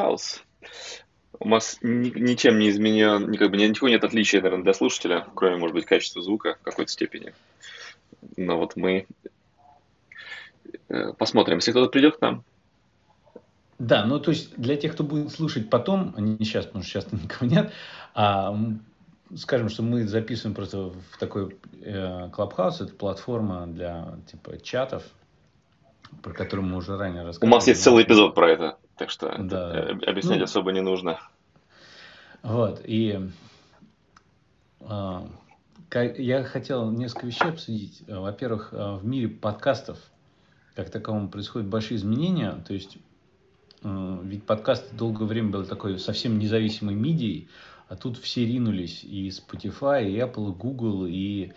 Clubhouse. У нас ни, ничем не изменен, как бы ничего нет отличия, наверное, для слушателя, кроме, может быть, качества звука в какой-то степени. Но вот мы э, посмотрим, если кто-то придет к нам. Да, ну то есть для тех, кто будет слушать потом, а не сейчас, потому что сейчас никого нет, а скажем, что мы записываем просто в такой э, Clubhouse, это платформа для типа чатов, про которую мы уже ранее рассказывали. У нас есть целый эпизод про это, так что да. объяснять ну, особо не нужно. Вот, и э, я хотел несколько вещей обсудить. Во-первых, э, в мире подкастов как таковом происходят большие изменения, то есть э, ведь подкасты долгое время были такой совсем независимой медией, а тут все ринулись и Spotify, и Apple, и Google, и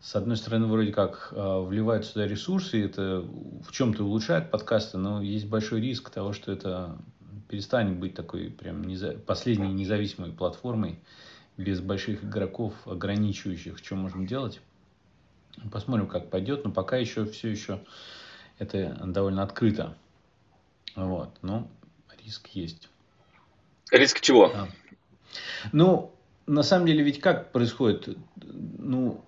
с одной стороны, вроде как э, вливают сюда ресурсы, и это в чем-то улучшает подкасты, но есть большой риск того, что это перестанет быть такой прям неза... последней независимой платформой без больших игроков, ограничивающих, что можно делать. Посмотрим, как пойдет, но пока еще все еще это довольно открыто. Вот, но риск есть. Риск чего? А. Ну, на самом деле, ведь как происходит? Ну,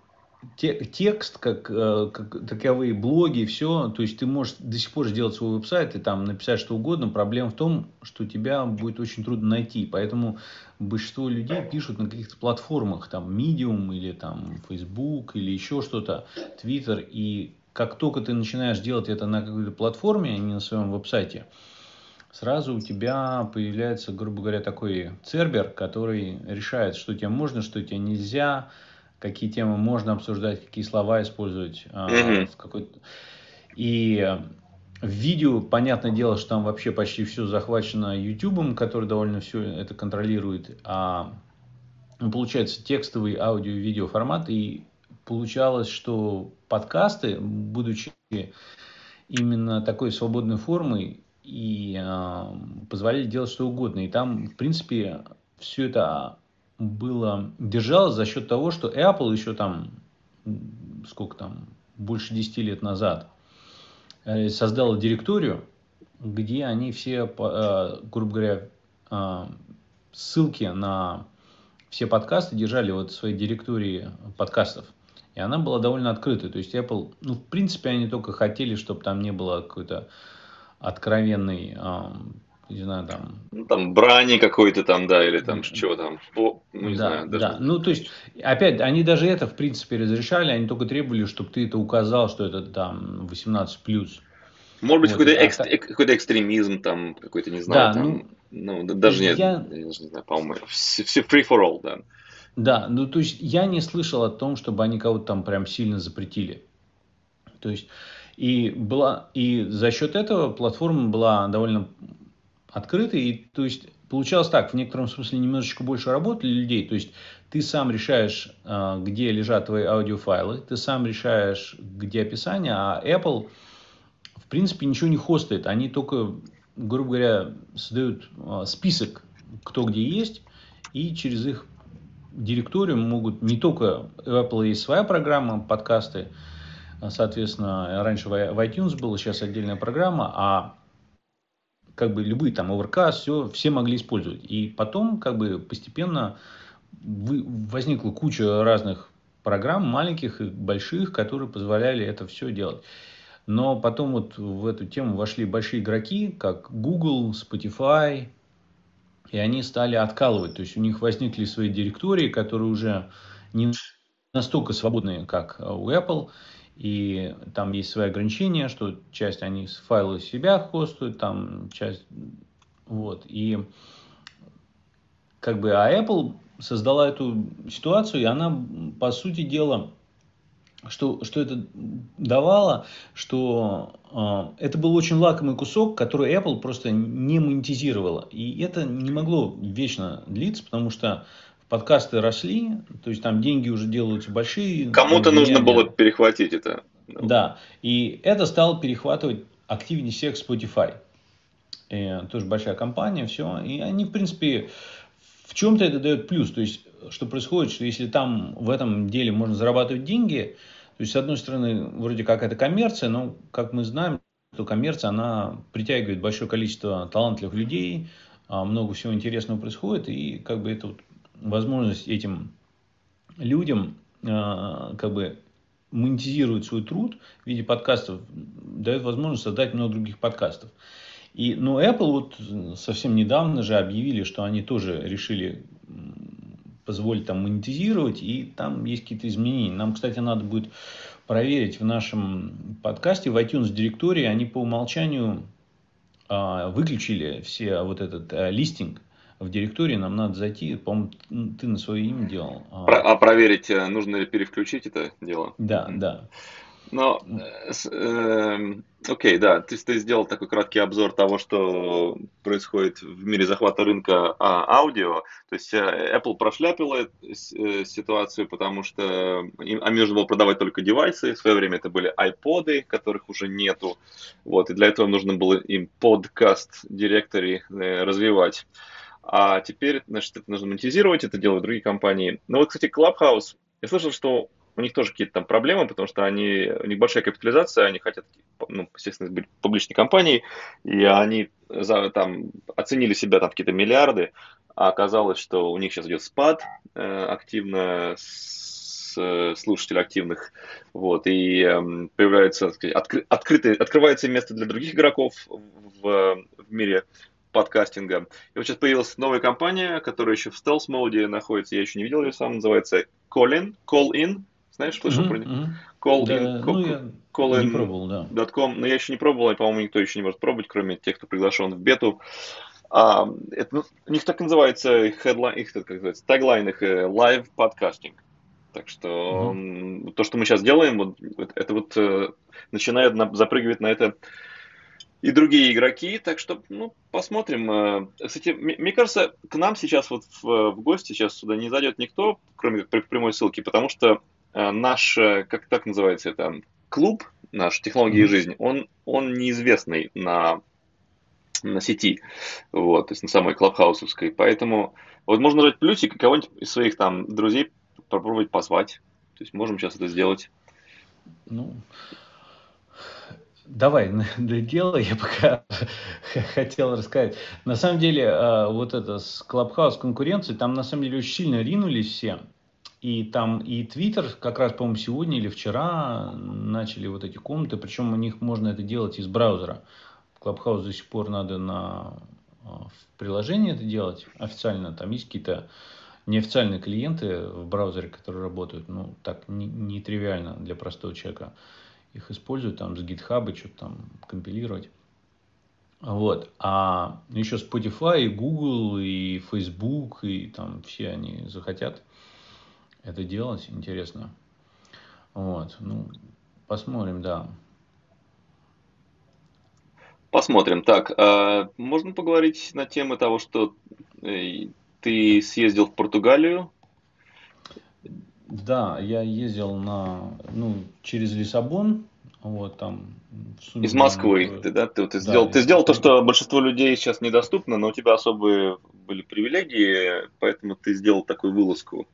те, текст, как, э, как таковые блоги, все, то есть ты можешь до сих пор сделать свой веб-сайт и там написать что угодно. Проблема в том, что тебя будет очень трудно найти. Поэтому большинство людей пишут на каких-то платформах, там Medium или там Facebook или еще что-то, Twitter. И как только ты начинаешь делать это на какой-то платформе, а не на своем веб-сайте, сразу у тебя появляется, грубо говоря, такой цербер, который решает, что тебе можно, что тебе нельзя, какие темы можно обсуждать, какие слова использовать. Mm-hmm. в какой-то... И в видео, понятное дело, что там вообще почти все захвачено YouTube, который довольно все это контролирует. А ну, получается текстовый аудио видео формат. И получалось, что подкасты, будучи именно такой свободной формой, и э, позволяли делать что угодно. И там, в принципе, все это было, держалось за счет того, что Apple еще там, сколько там, больше 10 лет назад э, создала директорию, где они все, э, грубо говоря, э, ссылки на все подкасты держали вот в своей директории подкастов. И она была довольно открытой. То есть Apple, ну, в принципе, они только хотели, чтобы там не было какой-то откровенной не знаю, там... Ну, там брани какой-то там, да, или там чего там, по, ну, не да, знаю. Даже... Да, ну, то есть, опять, они даже это, в принципе, разрешали, они только требовали, чтобы ты это указал, что это там 18+. Может быть, вот, какой-то, а, какой-то экстремизм там, какой-то, не знаю, да, там, ну, ну, даже нет, я... я не знаю, по-моему, все, все free for all, да. Да, ну, то есть, я не слышал о том, чтобы они кого-то там прям сильно запретили. То есть, и, была, и за счет этого платформа была довольно открытый. И, то есть получалось так, в некотором смысле немножечко больше работы для людей. То есть ты сам решаешь, а, где лежат твои аудиофайлы, ты сам решаешь, где описание, а Apple, в принципе, ничего не хостит. Они только, грубо говоря, создают а, список, кто где есть, и через их директорию могут не только у Apple есть своя программа, подкасты, а, соответственно, раньше в iTunes была, сейчас отдельная программа, а как бы любые там Overcast, все, все могли использовать. И потом как бы постепенно возникла куча разных программ, маленьких и больших, которые позволяли это все делать. Но потом вот в эту тему вошли большие игроки, как Google, Spotify, и они стали откалывать. То есть у них возникли свои директории, которые уже не настолько свободные, как у Apple. И там есть свои ограничения, что часть они файлы себя хостуют, там часть... Вот. И как бы, а Apple создала эту ситуацию, и она, по сути дела, что, что это давало, что э, это был очень лакомый кусок, который Apple просто не монетизировала. И это не могло вечно длиться, потому что подкасты росли, то есть там деньги уже делаются большие. Кому-то нужно было перехватить это. Да, и это стал перехватывать активнее всех Spotify. И тоже большая компания, все. И они, в принципе, в чем-то это дает плюс. То есть, что происходит, что если там в этом деле можно зарабатывать деньги, то есть, с одной стороны, вроде как это коммерция, но, как мы знаем, что коммерция, она притягивает большое количество талантливых людей, а, много всего интересного происходит, и как бы это вот возможность этим людям а, как бы монетизировать свой труд в виде подкастов, дает возможность создать много других подкастов. И, ну, Apple вот совсем недавно же объявили, что они тоже решили позволить там монетизировать, и там есть какие-то изменения. Нам, кстати, надо будет проверить в нашем подкасте, в iTunes директории, они по умолчанию а, выключили все вот этот а, листинг в директории, нам надо зайти, по-моему, ты на свое имя делал. А, а проверить, э, нужно ли переключить это дело? Да, да. Но, э, э, окей, да, ты, ты сделал такой краткий обзор того, что происходит в мире захвата рынка а, аудио. То есть э, Apple прошляпила ситуацию, потому что им, а нужно было продавать только девайсы. В свое время это были iPod, которых уже нету. Вот, и для этого нужно было им подкаст директори э, развивать. А теперь, значит, это нужно монетизировать, это делают другие компании. Но вот, кстати, Clubhouse, я слышал, что у них тоже какие-то там проблемы, потому что они, у них большая капитализация, они хотят, ну, естественно, быть публичной компанией, и они за, там, оценили себя там какие-то миллиарды, а оказалось, что у них сейчас идет спад э, активно, с, э, слушателей активных, вот, и э, появляется, так сказать, откры, открытое, открывается место для других игроков в, в мире подкастинга. И вот сейчас появилась новая компания, которая еще в стелс-моде находится, я еще не видел ее сам, называется Callin, Call In, знаешь, слышал mm-hmm, про них? Call да, in, ну, я call не пробовал, да. .com, но я еще не пробовал, и, по-моему, никто еще не может пробовать, кроме тех, кто приглашен в бету. А, это, ну, у них так называется, headline, их, как называется, таглайн их э, live подкастинг. Так что mm-hmm. то, что мы сейчас делаем, вот, это вот э, начинает на, запрыгивать на это и другие игроки, так что, ну, посмотрим. Э, кстати, мне кажется, к нам сейчас вот в, в гости сейчас сюда не зайдет никто, кроме как прямой ссылки, потому что Э, наш, э, как так называется это, клуб, наш технологии mm-hmm. жизни, он, он неизвестный на, на сети, вот, то есть на самой клабхаусовской, поэтому вот можно дать плюсик и кого-нибудь из своих там друзей попробовать позвать, то есть можем сейчас это сделать. Ну, Давай, делай, я пока хотел рассказать. На самом деле, э, вот это с Clubhouse конкуренцией, там на самом деле очень сильно ринулись все. И там и Твиттер, как раз, по-моему, сегодня или вчера начали вот эти комнаты, причем у них можно это делать из браузера. Clubhouse до сих пор надо на а, в приложении это делать официально. Там есть какие-то неофициальные клиенты в браузере, которые работают, ну, так, не, не для простого человека. Их используют там с GitHub, что-то там компилировать. Вот. А еще Spotify, и Google, и Facebook, и там все они захотят это делать, интересно. Вот, ну, посмотрим, да. Посмотрим. Так, а можно поговорить на тему того, что э, ты съездил в Португалию? Да, я ездил на, ну, через Лиссабон, вот там. Сумме, из Москвы, наверное, ты, да? Ты, ты, да, сделал, ты сделал то, что большинство людей сейчас недоступно, но у тебя особые были привилегии, поэтому ты сделал такую вылазку.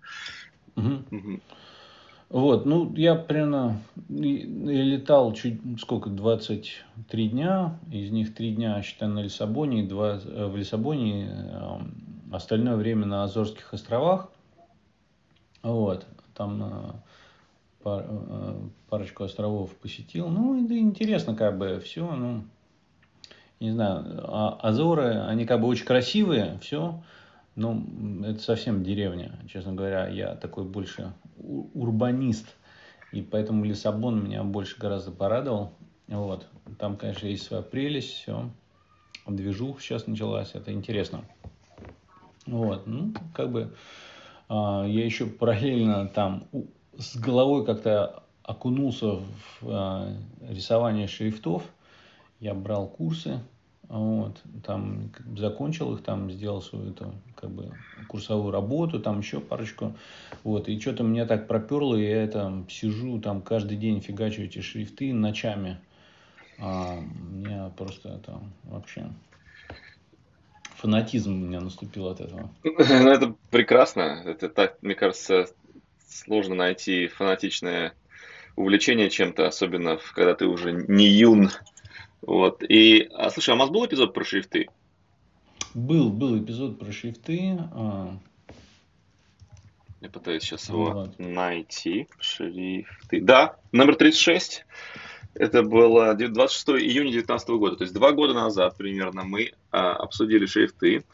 Угу. Вот, ну, я примерно я летал чуть, сколько, 23 дня, из них 3 дня, считай, на Лиссабоне, 2 э, в Лиссабоне, э, остальное время на Азорских островах. Вот, там э, пар, парочку островов посетил. Ну, это интересно, как бы, все, ну, не знаю, а Азоры, они как бы очень красивые, все, ну, это совсем деревня, честно говоря. Я такой больше урбанист. И поэтому Лиссабон меня больше гораздо порадовал. Вот. Там, конечно, есть своя прелесть, все. Движуха сейчас началась, это интересно. Вот, ну, как бы я еще параллельно там с головой как-то окунулся в а, рисование шрифтов. Я брал курсы, вот, там закончил их, там сделал свою эту, как бы, курсовую работу, там еще парочку. Вот, и что-то меня так проперло, и я там сижу, там каждый день фигачу эти шрифты ночами. А, меня просто это вообще фанатизм у меня наступил от этого. Ну, это прекрасно. Это так, мне кажется, сложно найти фанатичное увлечение чем-то, особенно когда ты уже не юн Вот. И, а, слушай, а у нас был эпизод про шрифты? Был, был эпизод про шрифты. А... Я пытаюсь сейчас его вот. найти. Шрифты. Да, номер 36. Это было 26 июня 2019 года. То есть два года назад примерно мы а, обсудили шрифты.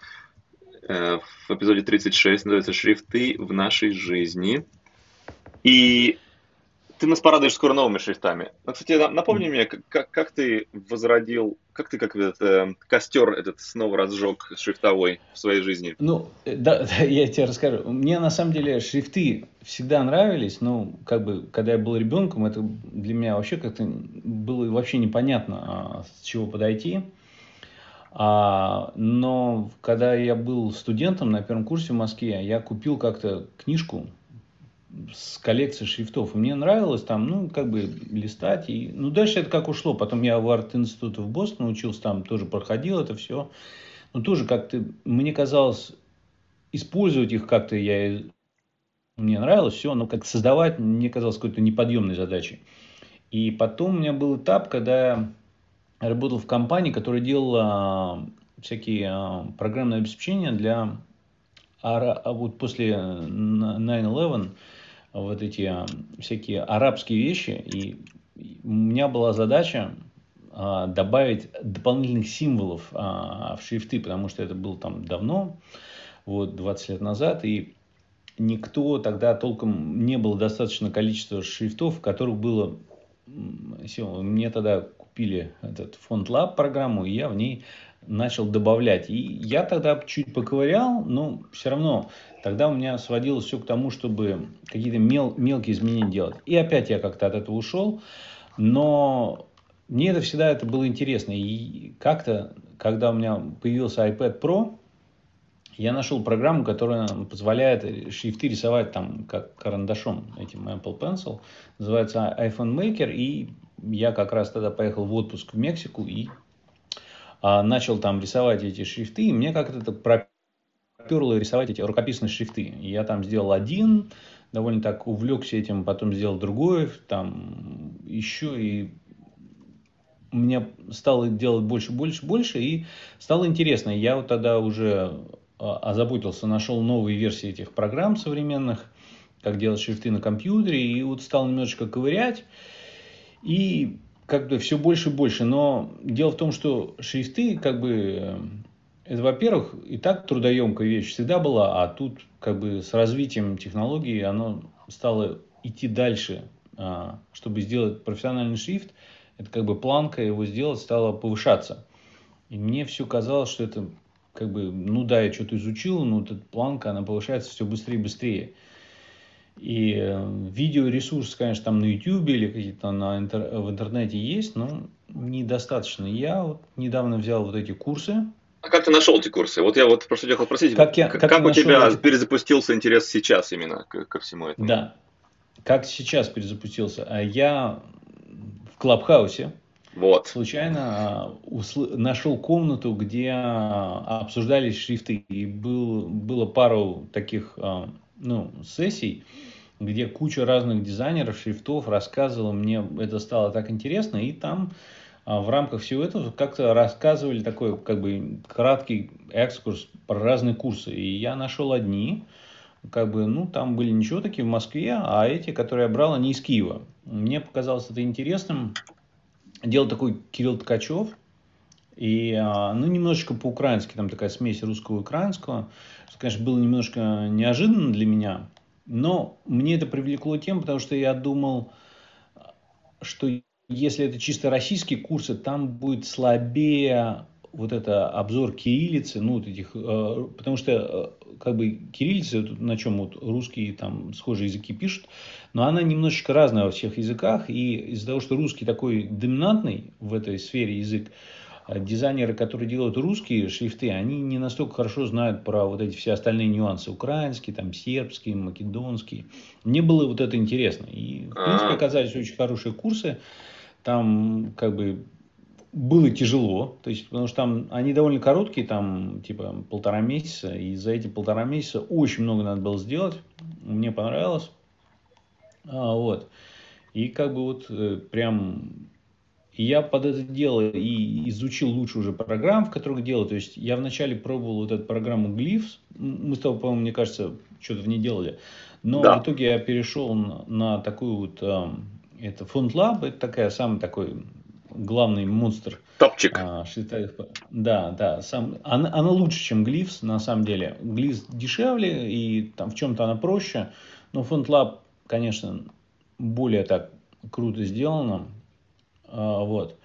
А, в эпизоде 36 называется «Шрифты в нашей жизни». И ты нас порадуешь скоро новыми шрифтами. Ну, кстати, напомни мне, как, как ты возродил, как ты как этот э, костер этот снова разжег шрифтовой в своей жизни? Ну, э, да, да, я тебе расскажу. Мне на самом деле шрифты всегда нравились, но как бы, когда я был ребенком, это для меня вообще как-то было вообще непонятно, а, с чего подойти. А, но когда я был студентом на первом курсе в Москве, я купил как-то книжку с коллекцией шрифтов. И мне нравилось там, ну, как бы листать. И, ну, дальше это как ушло. Потом я в арт-институте в Бостоне учился, там тоже проходил это все. Но тоже как-то, мне казалось, использовать их как-то я... Мне нравилось все, но как создавать мне казалось какой-то неподъемной задачей. И потом у меня был этап, когда я работал в компании, которая делала всякие а, программные обеспечения для а вот после 9-11 вот эти а, всякие арабские вещи, и у меня была задача а, добавить дополнительных символов а, в шрифты, потому что это было там давно, вот 20 лет назад, и никто тогда толком не было достаточно количества шрифтов, в которых было мне тогда купили этот фонд Lab программу, и я в ней начал добавлять. И я тогда чуть поковырял, но все равно тогда у меня сводилось все к тому, чтобы какие-то мел, мелкие изменения делать. И опять я как-то от этого ушел, но мне это всегда это было интересно. И как-то, когда у меня появился iPad Pro, я нашел программу, которая позволяет шрифты рисовать там как карандашом, этим Apple Pencil. Называется iPhone Maker. И я как раз тогда поехал в отпуск в Мексику и а, начал там рисовать эти шрифты. И мне как-то это перло рисовать эти рукописные шрифты. Я там сделал один, довольно так увлекся этим, потом сделал другой, там еще и мне стало делать больше, больше, больше, и стало интересно. Я вот тогда уже а, озаботился, нашел новые версии этих программ современных, как делать шрифты на компьютере, и вот стал немножечко ковырять, и как бы все больше и больше. Но дело в том, что шрифты, как бы, это, во-первых, и так трудоемкая вещь всегда была, а тут как бы с развитием технологий оно стало идти дальше, а, чтобы сделать профессиональный шрифт, это как бы планка его сделать стала повышаться. И мне все казалось, что это как бы, ну да, я что-то изучил, но эта планка, она повышается все быстрее и быстрее. И э, видеоресурсы, конечно, там на YouTube или какие-то на интер... в интернете есть, но недостаточно. Я вот недавно взял вот эти курсы, а как ты нашел эти курсы? Вот я вот просто хотел спросить, как, я, как, как у тебя эти... перезапустился интерес сейчас именно ко, ко всему этому? Да, как сейчас перезапустился? А я в Клабхаусе вот. случайно а, усл... нашел комнату, где а, обсуждались шрифты. И был, было пару таких ну, сессий, где куча разных дизайнеров, шрифтов рассказывала мне, это стало так интересно, и там в рамках всего этого как-то рассказывали такой как бы краткий экскурс про разные курсы. И я нашел одни, как бы, ну, там были ничего такие в Москве, а эти, которые я брал, они из Киева. Мне показалось это интересным. Делал такой Кирилл Ткачев, и, а, ну, немножечко по-украински, там такая смесь русского и украинского. Что, конечно, было немножко неожиданно для меня, но мне это привлекло тем, потому что я думал, что если это чисто российские курсы, там будет слабее вот это обзор кириллицы, ну, вот этих, э, потому что э, как бы кириллица, на чем вот русские там схожие языки пишут, но она немножечко разная во всех языках, и из-за того, что русский такой доминантный в этой сфере язык, э, дизайнеры, которые делают русские шрифты, они не настолько хорошо знают про вот эти все остальные нюансы, украинский, там, сербский, македонский. Мне было вот это интересно. И, в принципе, оказались очень хорошие курсы там как бы было тяжело, то есть, потому что там они довольно короткие, там типа полтора месяца, и за эти полтора месяца очень много надо было сделать, мне понравилось, а, вот, и как бы вот э, прям я под это дело и изучил лучше уже программ, в которых делаю. То есть я вначале пробовал вот эту программу Glyphs. Мы с тобой, по-моему, мне кажется, что-то в ней делали. Но да. в итоге я перешел на, на такую вот, э, это FontLab, это такая самый такой главный монстр. Топчик. А, да, да. Сам, она, она лучше, чем Glyphs, на самом деле. Glyphs дешевле и там в чем-то она проще. Но FontLab, конечно, более так круто сделано. А, вот.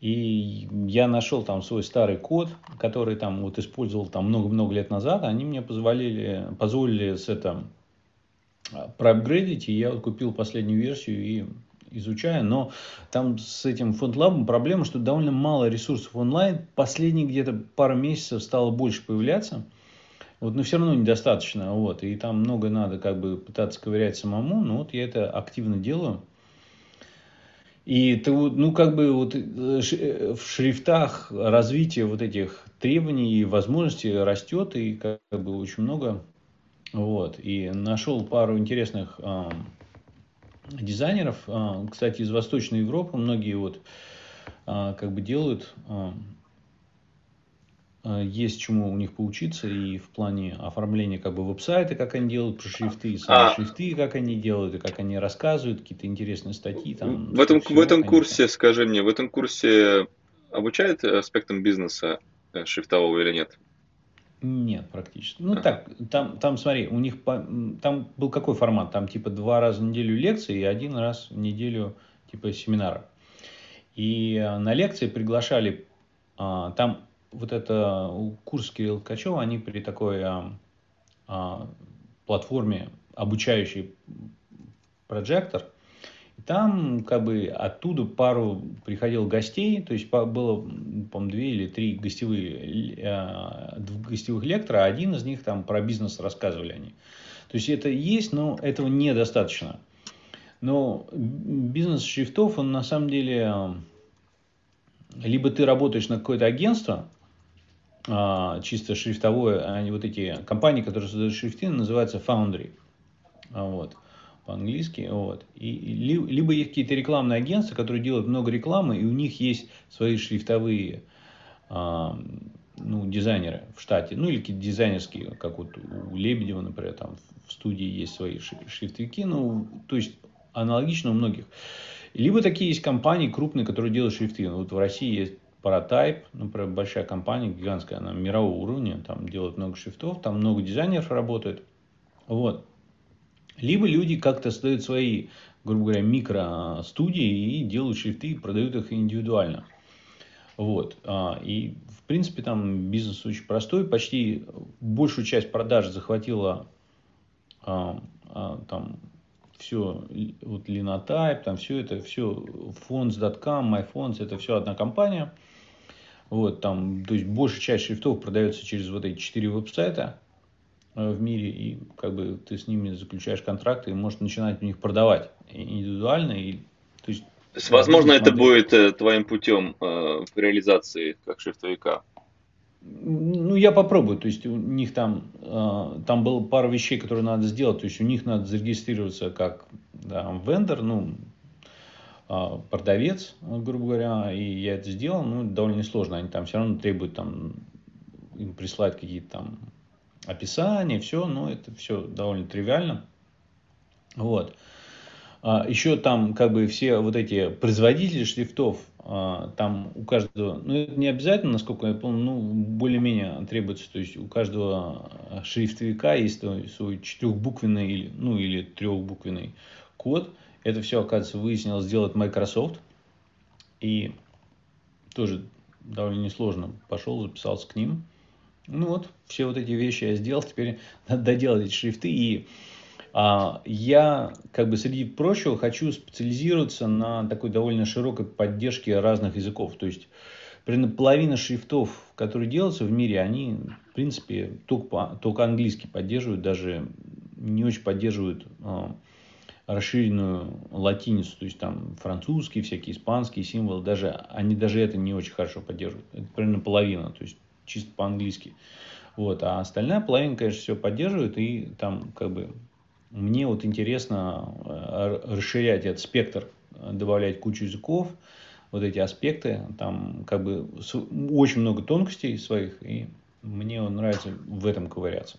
И я нашел там свой старый код, который там вот использовал там много-много лет назад. Они мне позволили, позволили с это а, проапгрейдить, и я вот купил последнюю версию и изучаю. Но там с этим FontLab проблема, что довольно мало ресурсов онлайн. Последние где-то пару месяцев стало больше появляться. Вот, но все равно недостаточно. Вот, и там много надо как бы пытаться ковырять самому. Но вот я это активно делаю. И ты, ну, как бы вот э, э, в шрифтах развитие вот этих требований и возможностей растет, и как бы очень много. Вот. И нашел пару интересных э, дизайнеров, э, кстати, из Восточной Европы, многие вот э, как бы делают э, Э, есть чему у них поучиться и в плане оформления как бы веб-сайта, как они делают про шрифты, и сами а. шрифты, как они делают, и как они рассказывают, какие-то интересные статьи. Там, в этом, в этом курсе, скажи мне, в этом курсе обучают аспектам бизнеса э, шрифтового или нет? Нет, практически. Ну а. так, там, там смотри, у них там был какой формат? Там типа два раза в неделю лекции и один раз в неделю типа семинара. И э, на лекции приглашали, а, там вот это курс Кирилла Ткачева, они при такой а, а, платформе, обучающий прожектор, и там как бы оттуда пару приходил гостей, то есть было, по две или три гостевые, а, гостевых лектора, а один из них там про бизнес рассказывали они. То есть это есть, но этого недостаточно. Но бизнес шрифтов, он на самом деле, а, либо ты работаешь на какое-то агентство, а, чисто шрифтовое, они вот эти компании, которые создают шрифты, называются Foundry. А, вот по-английски, вот. И, либо есть какие-то рекламные агентства, которые делают много рекламы, и у них есть свои шрифтовые а, ну, дизайнеры в штате, ну или какие-то дизайнерские, как вот у Лебедева, например, там в студии есть свои шрифтовики, ну, то есть аналогично у многих. Либо такие есть компании крупные, которые делают шрифты. Вот в России есть Paratype, например, большая компания, гигантская, она мирового уровня, там делают много шрифтов, там много дизайнеров работает. Вот. Либо люди как-то создают свои, грубо говоря, микро-студии и делают шрифты и продают их индивидуально. Вот. А, и, в принципе, там бизнес очень простой. Почти большую часть продаж захватила а, а, там все, вот Linotype, там все это, все, Fonts.com, MyFonts, это все одна компания – вот, там, то есть большая часть шрифтов продается через вот эти четыре веб-сайта в мире, и как бы ты с ними заключаешь контракты и можешь начинать у них продавать индивидуально. И, то есть, Возможно, это будет э, твоим путем э, в реализации как шрифтовика. Ну, я попробую. То есть, у них там, э, там было пару вещей, которые надо сделать. То есть, у них надо зарегистрироваться как да, вендор, ну, а, продавец, грубо говоря, и я это сделал, ну, довольно несложно. Они там все равно требуют там, им прислать какие-то там описания, все, но это все довольно тривиально. Вот. А, еще там как бы все вот эти производители шрифтов, а, там у каждого, ну это не обязательно, насколько я помню, ну более-менее требуется, то есть у каждого шрифтовика есть свой четырехбуквенный или, ну или трехбуквенный код, это все, оказывается, выяснилось сделать Microsoft. И тоже довольно несложно. Пошел, записался к ним. Ну вот, все вот эти вещи я сделал. Теперь надо доделать эти шрифты. И а, я, как бы среди прочего, хочу специализироваться на такой довольно широкой поддержке разных языков. То есть, примерно половина шрифтов, которые делаются в мире, они, в принципе, только, только английский поддерживают, даже не очень поддерживают а, расширенную латиницу, то есть там французские, всякие испанские символы, даже, они даже это не очень хорошо поддерживают. Это примерно половина, то есть чисто по-английски. Вот, а остальная половина, конечно, все поддерживает, и там как бы мне вот интересно э, расширять этот спектр, добавлять кучу языков, вот эти аспекты, там как бы очень много тонкостей своих, и мне нравится в этом ковыряться.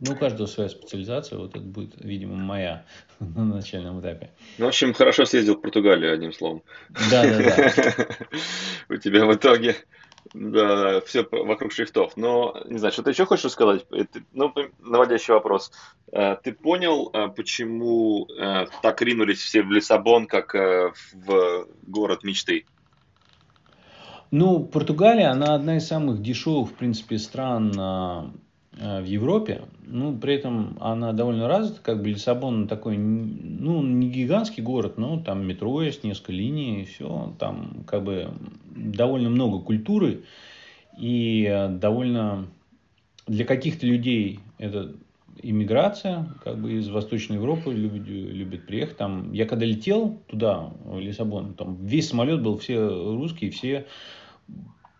Ну, у каждого своя специализация, вот это будет, видимо, моя на начальном этапе. Ну, в общем, хорошо съездил в Португалию, одним словом. Да, да, да. У тебя в итоге да, все вокруг шрифтов. Но, не знаю, что ты еще хочешь сказать? Ну, наводящий вопрос. Э, ты понял, э, почему э, так ринулись все в Лиссабон, как в город мечты? Ну, Португалия, она одна из самых дешевых, в принципе, стран Э, в Европе, ну, при этом она довольно развита, как бы Лиссабон такой, ну, не гигантский город, но там метро есть, несколько линий, и все, там как бы довольно много культуры, и э, довольно для каких-то людей это иммиграция, как бы из Восточной Европы любят, любят приехать. Там, я когда летел туда, в Лиссабон, там весь самолет был все русские, все,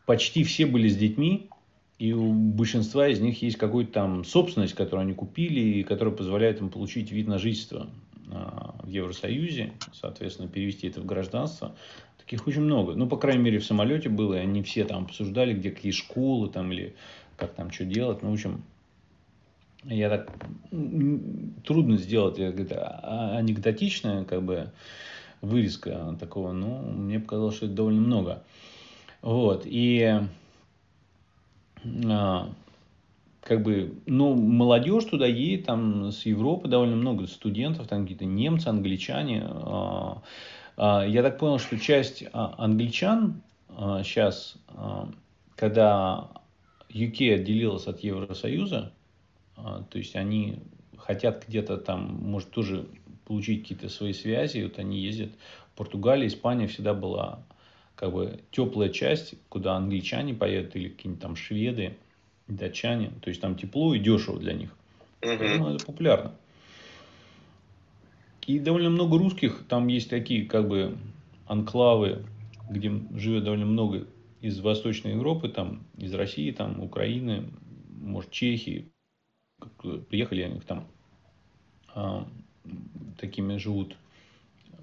почти все были с детьми, и у большинства из них есть какая-то там собственность, которую они купили, и которая позволяет им получить вид на жительство а, в Евросоюзе, соответственно, перевести это в гражданство. Таких очень много. Ну, по крайней мере, в самолете было, и они все там обсуждали, где какие школы там, или как там что делать. Ну, в общем, я так трудно сделать это а, анекдотичная как бы вырезка такого, но мне показалось, что это довольно много. Вот, и как бы, ну, молодежь туда едет, там с Европы довольно много студентов, там какие-то немцы, англичане. А, а, я так понял, что часть англичан сейчас, когда UK отделилась от Евросоюза, то есть они хотят где-то там, может, тоже получить какие-то свои связи, вот они ездят. Португалия, Испания всегда была как бы теплая часть, куда англичане поедут или какие-нибудь там шведы, датчане. То есть там тепло и дешево для них. Поэтому это популярно. И довольно много русских. Там есть такие как бы анклавы, где живет довольно много из Восточной Европы, там, из России, там, Украины, может, Чехии. Приехали они там а, такими живут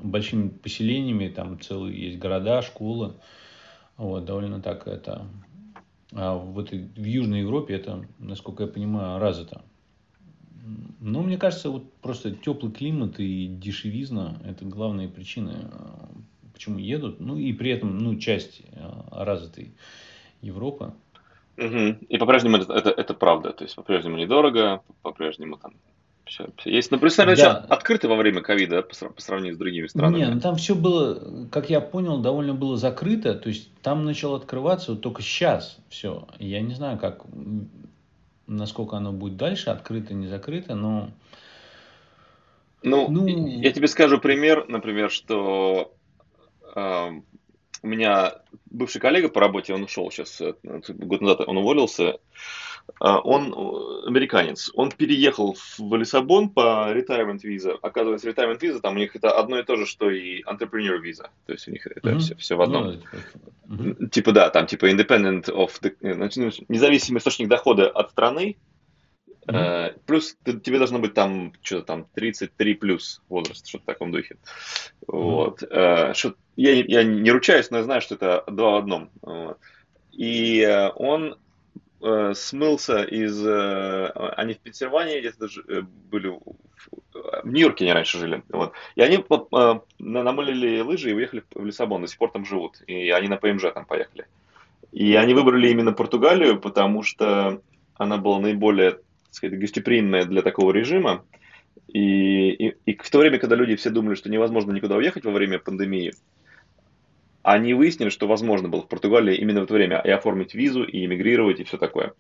большими поселениями, там целые есть города, школы. Вот, довольно так это... А в, этой, в Южной Европе это, насколько я понимаю, развито. Но мне кажется, вот просто теплый климат и дешевизна – это главные причины, а, почему едут. Ну и при этом, ну, часть а, развитой Европы. Угу. И по-прежнему это, это, это правда. То есть по-прежнему недорого, по-прежнему там все, все есть. Но представляю, да. открыто во время ковида по, по сравнению с другими странами. Нет, ну там все было, как я понял, довольно было закрыто. То есть там начало открываться вот только сейчас все. Я не знаю, как, насколько оно будет дальше, открыто, не закрыто, но... Ну, ну... я тебе скажу пример, например, что э, у меня бывший коллега по работе, он ушел сейчас, э, год назад он уволился, он э, американец, он переехал в Лиссабон по retirement виза. Оказывается, retirement виза там у них это одно и то же, что и entrepreneur виза. То есть у них это mm-hmm. все, все в одном. Mm-hmm. Типа да, там типа independent of the, э, ну, независимый источник дохода от страны. Mm-hmm. плюс ты, тебе должно быть там что-то там 33 плюс возраст, что-то в таком духе. Mm-hmm. Вот. Uh, что, я, я не ручаюсь, но я знаю, что это два в одном. И он э, смылся из... Э, они в Пенсильвании где-то э, были... В, в Нью-Йорке они раньше жили. Вот. И они э, намылили лыжи и уехали в Лиссабон. До сих пор там живут. И они на ПМЖ там поехали. И они выбрали именно Португалию, потому что она была наиболее, так сказать, гостеприимная для такого режима. И, и, и в то время, когда люди все думали, что невозможно никуда уехать во время пандемии, они выяснили, что возможно было в Португалии именно в это время и оформить визу, и эмигрировать, и все такое.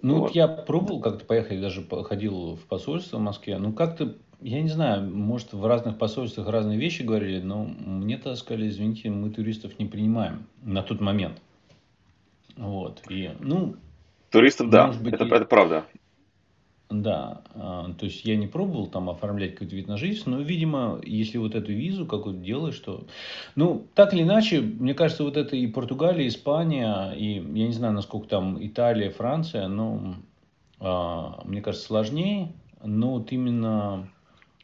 Ну, вот. я пробовал как-то поехать, даже ходил в посольство в Москве. Ну, как-то, я не знаю, может, в разных посольствах разные вещи говорили, но мне тогда сказали, извините, мы туристов не принимаем на тот момент. Вот. И, ну, Туристов, да, быть, это, и... это правда. Да, а, то есть я не пробовал там оформлять какой-то вид на жизнь, но, видимо, если вот эту визу какую-то делаешь, то... Ну, так или иначе, мне кажется, вот это и Португалия, и Испания, и я не знаю, насколько там Италия, Франция, но а, мне кажется, сложнее, но вот именно,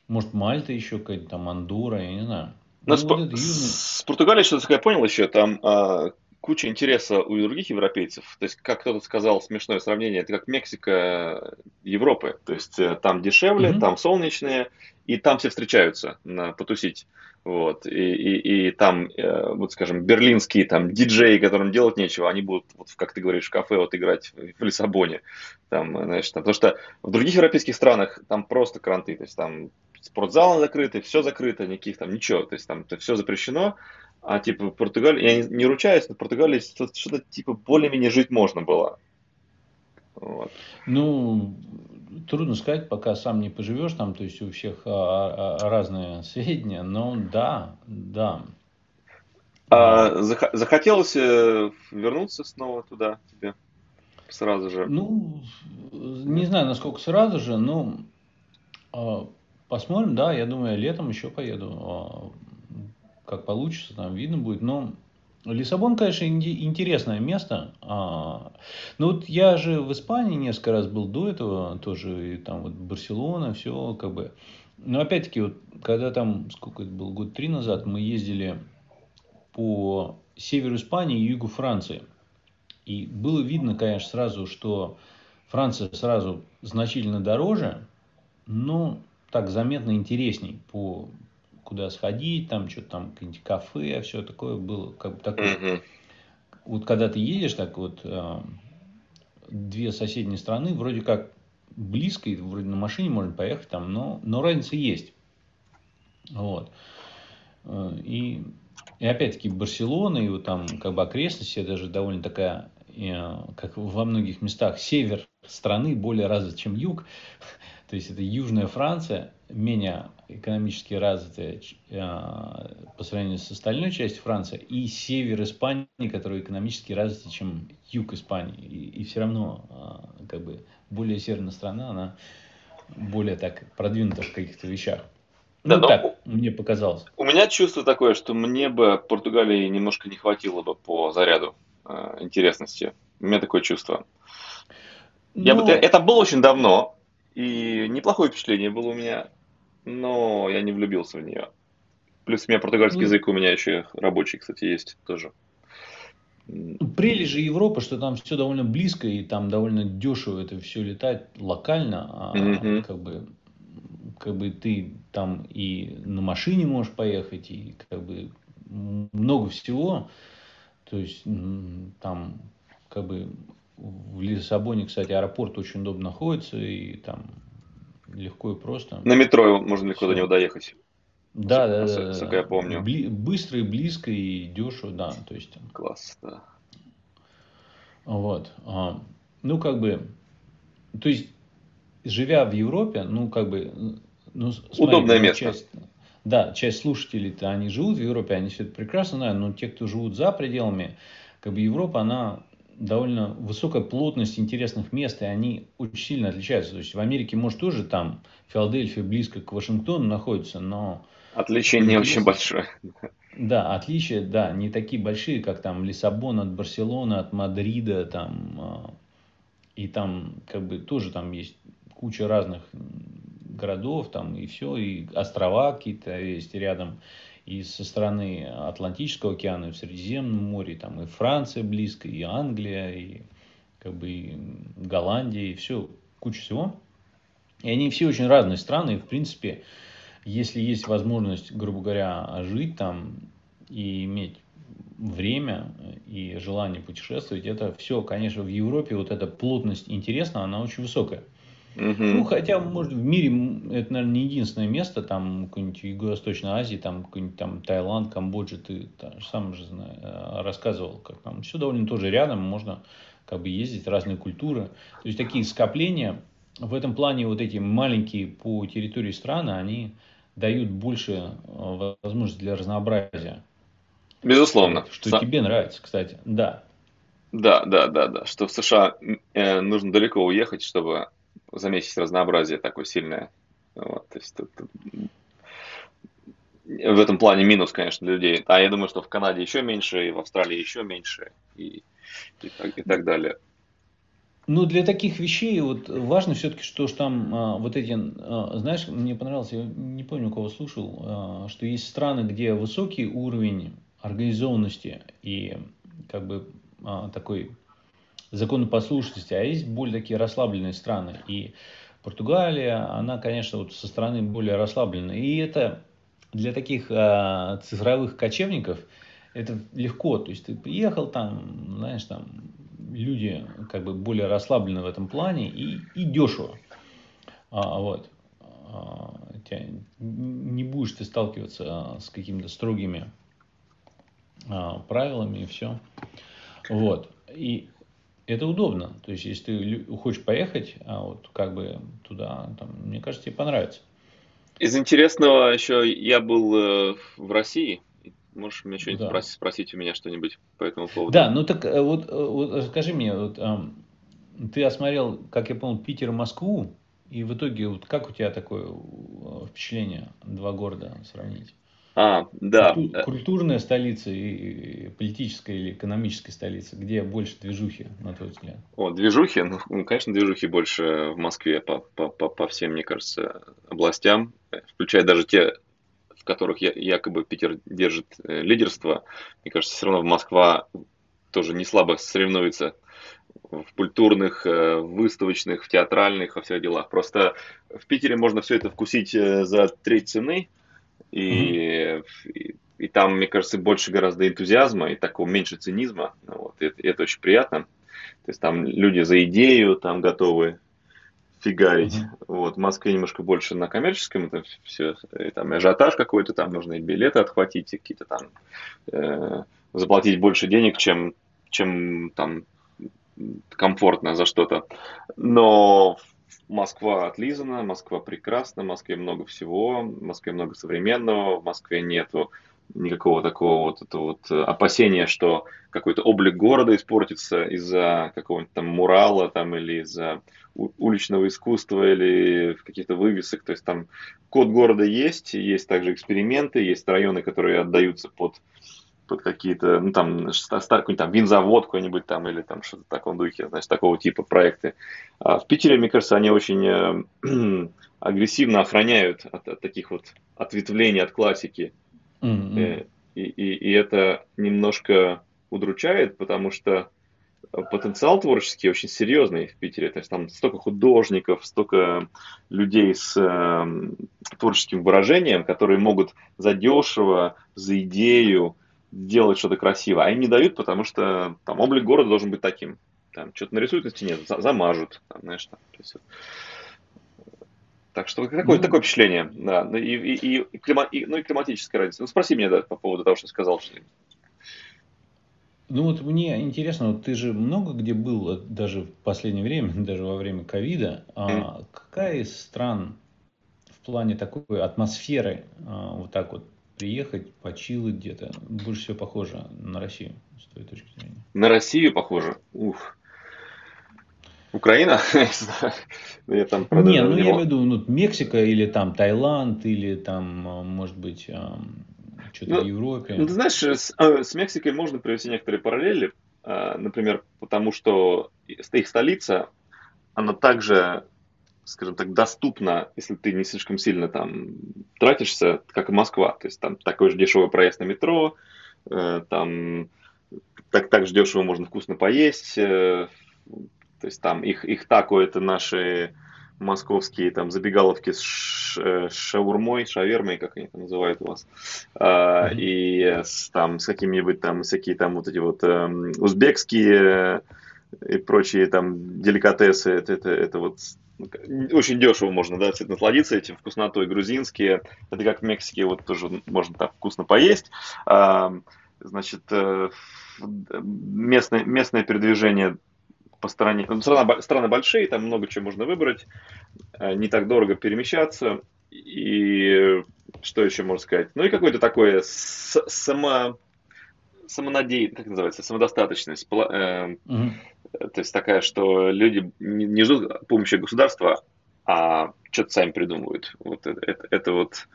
может, Мальта еще какая-то там, Андора, я не знаю. Ну, с, вот южный... с Португалией, что я понял еще, там а, куча интереса у других европейцев. То есть, как кто-то сказал, смешное сравнение, это как Мексика Европы. То есть, э, там дешевле, mm-hmm. там солнечные, и там все встречаются на потусить. Вот. И, и, и там, э, вот скажем, берлинские там диджеи, которым делать нечего, они будут, вот, как ты говоришь, в кафе вот играть в Лиссабоне. Там, знаешь, там, потому что в других европейских странах там просто кранты, то есть там спортзалы закрыты, все закрыто, никаких там ничего, то есть там это все запрещено, а типа Португалия, я не, не ручаюсь, но в Португалии что-то типа более-менее жить можно было. Вот. Ну, трудно сказать, пока сам не поживешь там, то есть у всех а, а, разные сведения, но да, да. А захотелось э, вернуться снова туда тебе сразу же? Ну, не знаю, насколько сразу же, но а, посмотрим, да, я думаю, летом еще поеду, как получится, там видно будет, но Лиссабон, конечно, интересное место. А, ну вот я же в Испании несколько раз был до этого, тоже и там вот Барселона, все как бы. Но опять-таки, вот когда там, сколько это было, год три назад, мы ездили по северу Испании и югу Франции. И было видно, конечно, сразу, что Франция сразу значительно дороже, но так заметно интересней по куда сходить, там что-то там какие-нибудь кафе, все такое было, как бы такое. Mm-hmm. Вот когда ты едешь так вот, э, две соседние страны, вроде как близко, и вроде на машине можно поехать там, но, но разница есть. Вот. Э, и, и опять-таки Барселона, и вот там как бы окрестности, это же довольно такая, э, как во многих местах, север страны более развит, чем юг. То есть это Южная Франция, менее экономически развитая э, по сравнению с остальной частью Франции, и север Испании, который экономически развитый, чем юг Испании. И, и все равно э, как бы более северная страна, она более так продвинута в каких-то вещах. Ну, да, так, мне показалось. У меня чувство такое, что мне бы Португалии немножко не хватило бы по заряду э, интересности. У меня такое чувство. Но... Я бы, ну, это было очень давно, и неплохое впечатление было у меня, но я не влюбился в нее. Плюс у меня португальский ну, язык у меня еще рабочий, кстати, есть тоже. Прелесть же Европы, что там все довольно близко и там довольно дешево это все летать локально, а mm-hmm. как бы как бы ты там и на машине можешь поехать и как бы много всего, то есть там как бы в Лиссабоне, кстати, аэропорт очень удобно находится, и там легко и просто. На метро можно легко Все. до него доехать. Да, да, да. Насколько я помню. Бли- быстро и близко и дешево, да. То есть, Класс, да. Вот. А, ну, как бы, то есть, живя в Европе, ну, как бы, ну, смотри, удобное ну, место. Часть, да, часть слушателей-то, они живут в Европе, они все это прекрасно знают, но те, кто живут за пределами, как бы Европа, она довольно высокая плотность интересных мест, и они очень сильно отличаются. То есть в Америке, может, тоже там Филадельфия близко к Вашингтону находится, но... Отличие не очень большое. Да, отличия, да, не такие большие, как там Лиссабон от Барселоны, от Мадрида, там, а, и там как бы тоже там есть куча разных городов, там и все, и острова какие-то есть рядом и со стороны Атлантического океана, и в Средиземном море, там и Франция близко, и Англия, и как бы и Голландия, и все, куча всего. И они все очень разные страны, и в принципе, если есть возможность, грубо говоря, жить там и иметь время и желание путешествовать, это все, конечно, в Европе вот эта плотность интересна, она очень высокая. Угу. Ну, хотя, может, в мире это, наверное, не единственное место, там, какой-нибудь Юго-Восточной Азии, там, какой-нибудь там Таиланд, Камбоджа, ты там, сам же знаю, э, рассказывал, как там все довольно тоже рядом, можно как бы ездить, разные культуры. То есть, такие скопления, в этом плане вот эти маленькие по территории страны, они дают больше э, возможностей для разнообразия. Безусловно. Что Сам... тебе нравится, кстати, да. Да, да, да, да, что в США э, нужно далеко уехать, чтобы заметить разнообразие такое сильное. Вот, то есть тут, тут в этом плане минус, конечно, для людей. А я думаю, что в Канаде еще меньше, и в Австралии еще меньше, и, и, так, и так далее. Ну, для таких вещей вот важно все-таки, что, что там а, вот эти, а, знаешь, мне понравилось, я не помню, у кого слушал, а, что есть страны, где высокий уровень организованности и как бы а, такой законопослушности, а есть более такие расслабленные страны. И Португалия, она, конечно, вот со стороны более расслабленная. И это для таких а, цифровых кочевников это легко. То есть ты приехал там, знаешь, там люди как бы более расслаблены в этом плане и, и дешево. А, вот. А, не будешь ты сталкиваться с какими-то строгими а, правилами и все. Вот. И это удобно. То есть, если ты хочешь поехать, а вот как бы туда, там, мне кажется, тебе понравится. Из интересного еще я был э, в России Можешь меня что-нибудь да. спросить, спросить у меня что-нибудь по этому поводу? Да, ну так э, вот, э, вот скажи мне, вот, ты осмотрел, как я понял, Питер и Москву, и в итоге вот как у тебя такое впечатление два города сравнить? А, да. Культур, культурная столица и политическая или экономическая столица, где больше движухи, на твой взгляд? О, движухи? Ну, ну конечно, движухи больше в Москве по, по, по, по всем, мне кажется, областям, включая даже те которых якобы Питер держит э, лидерство, мне кажется, все равно Москва тоже не слабо соревнуется в культурных, э, в выставочных, в театральных, во всех делах. Просто в Питере можно все это вкусить э, за треть цены, и, mm-hmm. и, и там, мне кажется, больше гораздо энтузиазма и такого меньше цинизма. Вот, и, и это очень приятно. То есть там люди за идею там готовы фигарить. Mm-hmm. Вот, в Москве немножко больше на коммерческом, это все, и, там ажиотаж какой-то, там нужно и билеты отхватить, и какие-то там э, заплатить больше денег, чем, чем там комфортно за что-то. Но Москва отлизана, Москва прекрасна, в Москве много всего, в Москве много современного, в Москве нету никакого такого вот этого вот опасения, что какой-то облик города испортится из-за какого-нибудь там мурала там или из-за уличного искусства или каких-то вывесок. То есть там код города есть, есть также эксперименты, есть районы, которые отдаются под под какие-то, ну там, какой-нибудь там винзавод какой-нибудь там или там что-то в таком духе, значит, такого типа проекты. А в Питере, мне кажется, они очень э, агрессивно охраняют от, от таких вот ответвлений от классики. Mm-hmm. И, и, и это немножко удручает, потому что потенциал творческий очень серьезный в Питере. То есть там столько художников, столько людей с э, творческим выражением, которые могут задешево, за идею делать что-то красивое. А им не дают, потому что там облик города должен быть таким. Там что-то нарисуют на стене, за, замажут. Там, знаешь, там, то есть, так что какое ну, такое впечатление, да, ну и, и, и, клима, и, ну и климатическая разница. Ну спроси меня да, по поводу того, что сказал, что ну вот мне интересно, вот ты же много где был, даже в последнее время, даже во время ковида. А какая из стран в плане такой атмосферы а, вот так вот приехать, почилить где-то, больше всего похоже на Россию, с твоей точки зрения? На Россию похоже? Ух. Украина? я там, правда, не, ну я имею в виду ну, Мексика или там Таиланд, или там, а, может быть, что-то ну, в Европе. Ну, ты знаешь, с, э, с Мексикой можно провести некоторые параллели, э, например, потому что их столица, она также, скажем так, доступна, если ты не слишком сильно там тратишься, как и Москва. То есть там такой же дешевый проезд на метро, э, там так, так же дешево можно вкусно поесть. То есть там их, их тако это наши московские там забегаловки с э, шаурмой, шавермой, как они там называют у вас, mm-hmm. и с, там с какими-нибудь там всякие там вот эти вот э, узбекские и прочие там деликатесы, это, это, это вот очень дешево можно, да, насладиться этим вкуснотой грузинские, это как в Мексике, вот тоже можно так вкусно поесть, а, значит, э, местное, местное передвижение по стране. Ну, страна, страны большие, там много чего можно выбрать, э, не так дорого перемещаться. И что еще можно сказать? Ну и какое-то с само, самонадеянность, как называется, самодостаточность. Угу. То есть такая, что люди не ждут помощи государства, а что-то сами придумывают. Вот это, это, это вот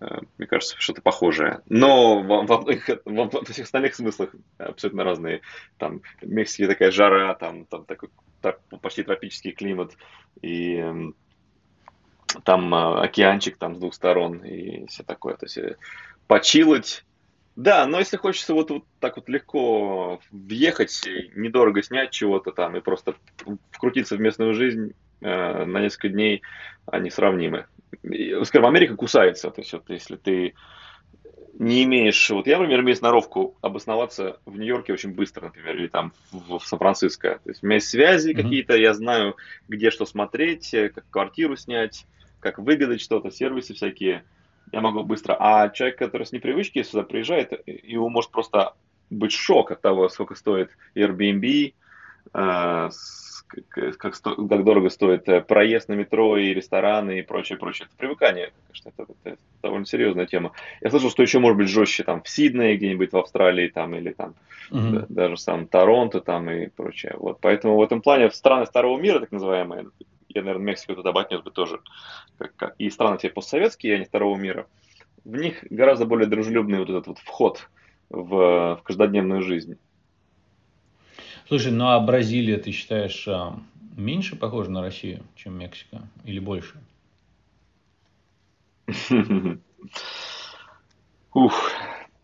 Э, мне кажется, что-то похожее. Но во, во, во, во всех остальных смыслах абсолютно разные. Там в Мексике такая жара, там, там такой так, почти тропический климат, и там э, океанчик там с двух сторон и все такое. То есть э, почилать да, но если хочется вот, вот так вот легко въехать, недорого снять чего-то там и просто вкрутиться в местную жизнь э, на несколько дней, они сравнимы. И, скажем, Америка кусается. То есть вот если ты не имеешь... Вот я, например, имею сноровку обосноваться в Нью-Йорке очень быстро, например, или там в, в Сан-Франциско. То есть у меня есть связи mm-hmm. какие-то, я знаю, где что смотреть, э, как квартиру снять, как выгадать что-то, сервисы всякие – я могу быстро. А человек, который с непривычки сюда приезжает, его может просто быть шок от того, сколько стоит Airbnb, э, как, как, как дорого стоит э, проезд на метро и рестораны и прочее, прочее. Это привыкание, конечно, это, это довольно серьезная тема. Я слышал, что еще может быть жестче там в Сиднее, где-нибудь в Австралии там или там mm-hmm. да, даже сам Торонто там и прочее. Вот, поэтому в этом плане страны старого мира, так называемые, я, наверное, Мексику туда бы отнес бы тоже, как, и страны те постсоветские, они второго мира, в них гораздо более дружелюбный вот этот вот вход в, в каждодневную жизнь. Слушай, ну а Бразилия, ты считаешь, а, меньше похожа на Россию, чем Мексика, или больше? Ух,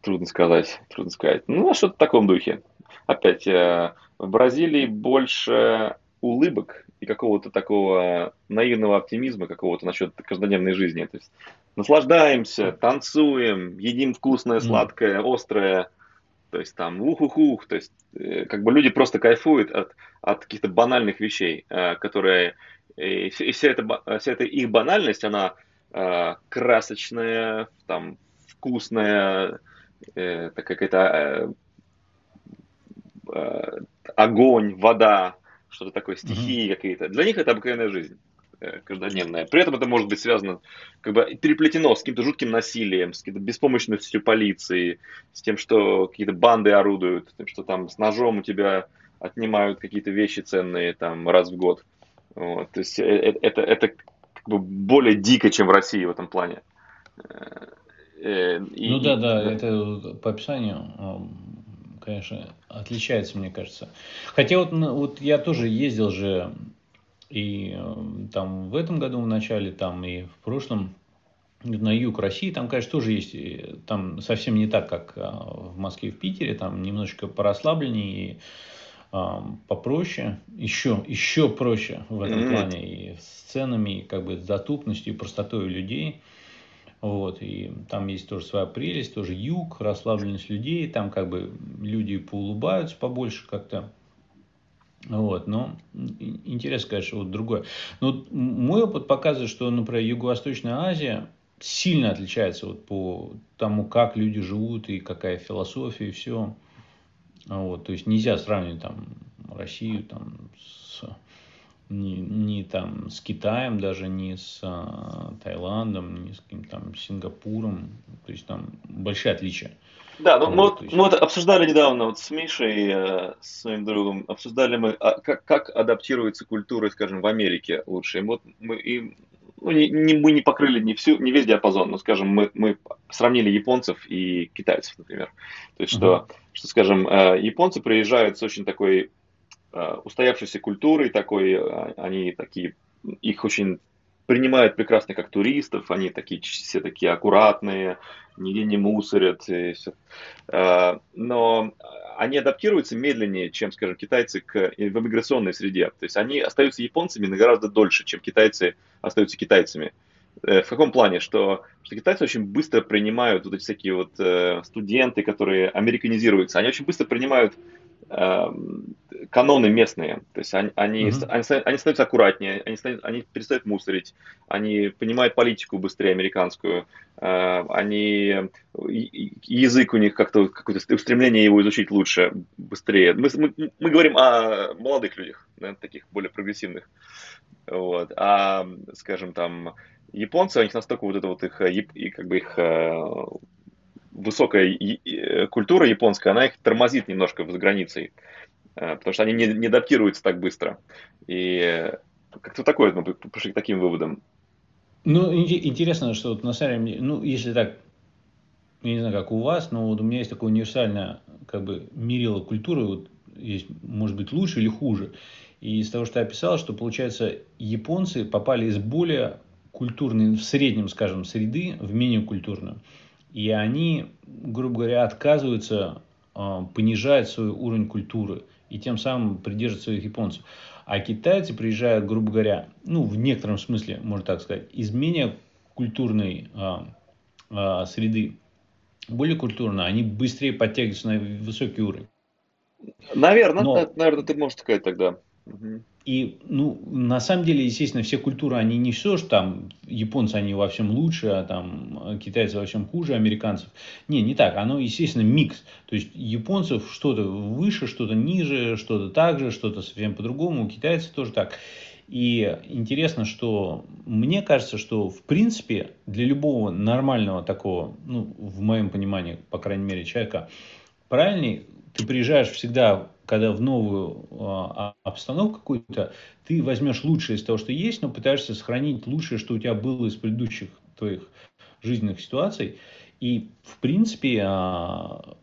трудно сказать, трудно сказать. Ну, а что-то в таком духе. Опять, э, в Бразилии больше улыбок и какого-то такого наивного оптимизма какого-то насчет каждодневной жизни. То есть наслаждаемся, танцуем, едим вкусное, сладкое, острое, то есть там ух-ух-ух, то есть э, как бы люди просто кайфуют от, от каких-то банальных вещей, э, которые, и вся эта, вся эта их банальность, она э, красочная, там, вкусная, такая какая-то огонь, вода, что-то такое, стихии mm-hmm. какие-то. Для них это обыкновенная жизнь э, каждодневная. При этом это может быть связано, как бы переплетено с каким-то жутким насилием, с какой-то беспомощностью полиции, с тем, что какие-то банды орудуют, с тем, что там с ножом у тебя отнимают какие-то вещи ценные там раз в год. Вот. То есть это, э, это, это как бы более дико, чем в России в этом плане. Э, и, ну да, да, это по описанию конечно, отличается, мне кажется. Хотя вот, вот я тоже ездил же и э, там в этом году в начале, там и в прошлом на юг России, там, конечно, тоже есть, там совсем не так, как а, в Москве, в Питере, там немножечко порасслабленнее и а, попроще, еще, еще проще в этом mm-hmm. плане и с ценами, и как бы с доступностью и простотой людей. Вот, и там есть тоже своя прелесть, тоже юг, расслабленность людей, там как бы люди поулыбаются побольше как-то. Вот, но интересно, конечно, вот другое. Но мой опыт показывает, что, например, Юго-Восточная Азия сильно отличается вот по тому, как люди живут и какая философия и все. Вот, то есть нельзя сравнивать там Россию там с не, не там с Китаем, даже не с а, Таиландом, не с каким-то там Сингапуром. То есть там большие отличия. Да, ну, вот, мы, есть... мы вот обсуждали недавно вот с Мишей, э, с своим другом, обсуждали мы, а, как, как адаптируется культура, скажем, в Америке лучше. И вот мы, и, ну, не, не, мы не покрыли не, всю, не весь диапазон, но, скажем, мы, мы сравнили японцев и китайцев, например. То есть, uh-huh. что, что, скажем, э, японцы приезжают с очень такой устоявшейся культурой такой, э, они такие, их очень принимают прекрасно как туристов, они такие все такие аккуратные, нигде не мусорят. И все. Э, но они адаптируются медленнее, чем, скажем, китайцы к, в иммиграционной среде. То есть они остаются японцами на гораздо дольше, чем китайцы остаются китайцами. В каком плане? Что, что китайцы очень быстро принимают вот эти всякие вот студенты, которые американизируются, они очень быстро принимают каноны местные. То есть они, они, mm-hmm. они, они становятся аккуратнее, они, они перестают мусорить, они понимают политику быстрее американскую, э, они язык у них как-то какое-то устремление его изучить лучше, быстрее. Мы, мы, мы говорим о молодых людях, да, таких более прогрессивных. Вот. А, скажем, там, японцы, у них настолько вот это вот их, и как бы их э, высокая э, культура японская, она их тормозит немножко за границей, э, потому что они не, не адаптируются так быстро. И как-то такое мы пришли к таким выводам. Ну, интересно, что вот на самом деле, ну, если так, я не знаю, как у вас, но вот у меня есть такое универсальное, как бы, мерило культуры, вот есть, может быть, лучше или хуже. И из того, что я описал, что, получается, японцы попали из более культурной, в среднем, скажем, среды в менее культурную. И они, грубо говоря, отказываются э, понижать свой уровень культуры и тем самым придерживать своих японцев. А китайцы приезжают, грубо говоря, ну, в некотором смысле, можно так сказать, из менее культурной э, э, среды, более культурно, они быстрее подтягиваются на высокий уровень. Наверное, Но... наверное, ты можешь сказать тогда. И, ну, на самом деле, естественно, все культуры, они не все, что там японцы, они во всем лучше, а там китайцы во всем хуже американцев. Не, не так. Оно, естественно, микс. То есть, японцев что-то выше, что-то ниже, что-то так же, что-то совсем по-другому. У китайцев тоже так. И интересно, что мне кажется, что в принципе для любого нормального такого, ну, в моем понимании, по крайней мере, человека, правильный, ты приезжаешь всегда когда в новую а, обстановку какую-то, ты возьмешь лучшее из того, что есть, но пытаешься сохранить лучшее, что у тебя было из предыдущих твоих жизненных ситуаций. И, в принципе, а,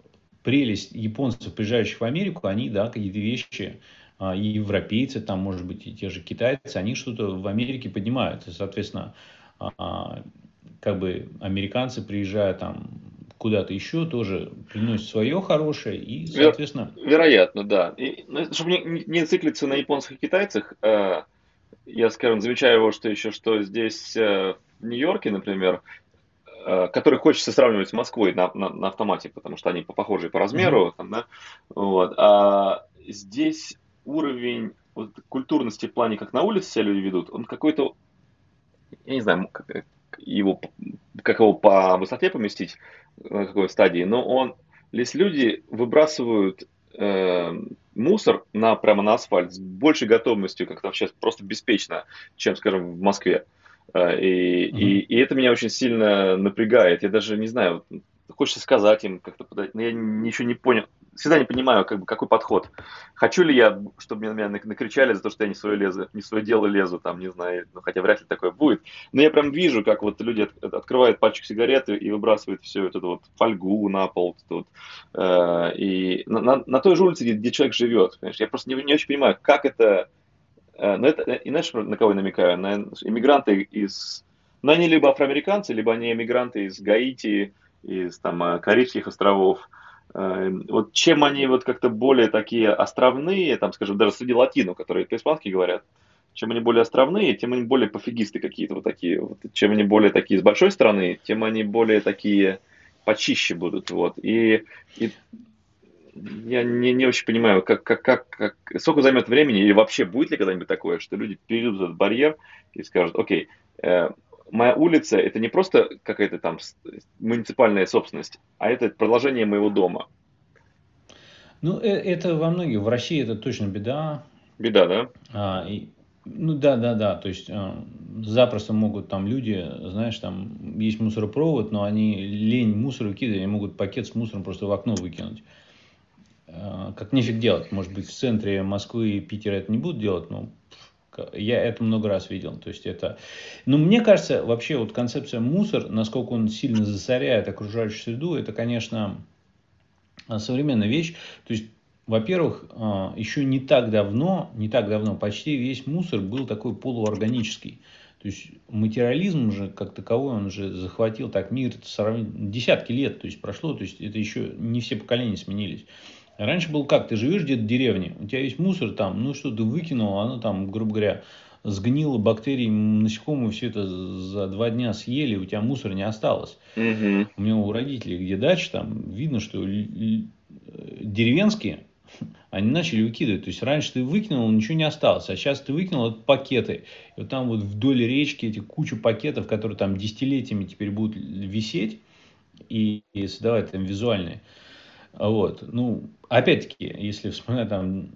прелесть японцев, приезжающих в Америку, они, да, какие-то вещи, а, и европейцы, там, может быть, и те же китайцы, они что-то в Америке поднимают. И, соответственно, а, как бы американцы, приезжая там куда-то еще тоже приносит свое хорошее и, соответственно... Веро- вероятно, да. И, ну, чтобы не, не циклиться на японцах и китайцах, э, я, скажем, замечаю его, что еще, что здесь э, в Нью-Йорке, например, э, который хочется сравнивать с Москвой на, на, на автомате, потому что они похожи по размеру, mm-hmm. там, да, вот, а здесь уровень вот, культурности в плане, как на улице себя люди ведут, он какой-то, я не знаю, как, его, как его по высоте поместить, на какой стадии, но он, здесь люди выбрасывают э, мусор на, прямо на асфальт с большей готовностью, как там сейчас, просто беспечно, чем, скажем, в Москве. Э, и, mm-hmm. и, и это меня очень сильно напрягает. Я даже не знаю, хочется сказать им как-то подать, но я ничего не понял всегда не понимаю, как бы, какой подход. Хочу ли я, чтобы меня, накричали за то, что я не свое, лезу, не свое дело лезу, там, не знаю, ну, хотя вряд ли такое будет. Но я прям вижу, как вот люди от, открывают пачку сигарет и выбрасывают все это вот фольгу на пол. Вот, э, и на, на, на той же улице, где, где человек живет. Понимаешь? Я просто не, не очень понимаю, как это... Э, но это, и знаешь, на кого я намекаю? На иммигранты из... Ну, они либо афроамериканцы, либо они иммигранты из Гаити, из там э, Карибских островов. Эм, вот чем они вот как-то более такие островные, там, скажем, даже среди латино, которые по-испански говорят, чем они более островные, тем они более пофигисты какие-то вот такие. Вот. Чем они более такие с большой страны, тем они более такие почище будут. Вот. И, и я не, не очень понимаю, как, как, как, как, сколько займет времени, или вообще будет ли когда-нибудь такое, что люди перейдут этот барьер и скажут, окей, э, моя улица это не просто какая-то там муниципальная собственность, а это продолжение моего дома. Ну, э, это во многих. В России это точно беда. Беда, да? А, и, ну да, да, да. То есть э, запросто могут там люди, знаешь, там есть мусоропровод, но они лень мусор выкидывать, они могут пакет с мусором просто в окно выкинуть. Э, как нефиг делать. Может быть, в центре Москвы и Питера это не будут делать, но я это много раз видел. То есть это... Но мне кажется, вообще вот концепция мусор, насколько он сильно засоряет окружающую среду, это, конечно, современная вещь. То есть во-первых, а, еще не так давно, не так давно, почти весь мусор был такой полуорганический. То есть материализм же как таковой, он же захватил так мир десятки лет, то есть прошло, то есть это еще не все поколения сменились. Раньше был как, ты живешь где-то в деревне, у тебя есть мусор там, ну что ты выкинул, оно там, грубо говоря, сгнило бактерии, насекомые, все это за два дня съели, у тебя мусора не осталось. Угу. У меня у родителей, где дача, там видно, что деревенские, они начали выкидывать. То есть раньше ты выкинул, ничего не осталось, а сейчас ты выкинул это пакеты. И вот там вот вдоль речки эти кучу пакетов, которые там десятилетиями теперь будут висеть и, и создавать там визуальные. Вот. Ну, опять-таки, если вспоминать там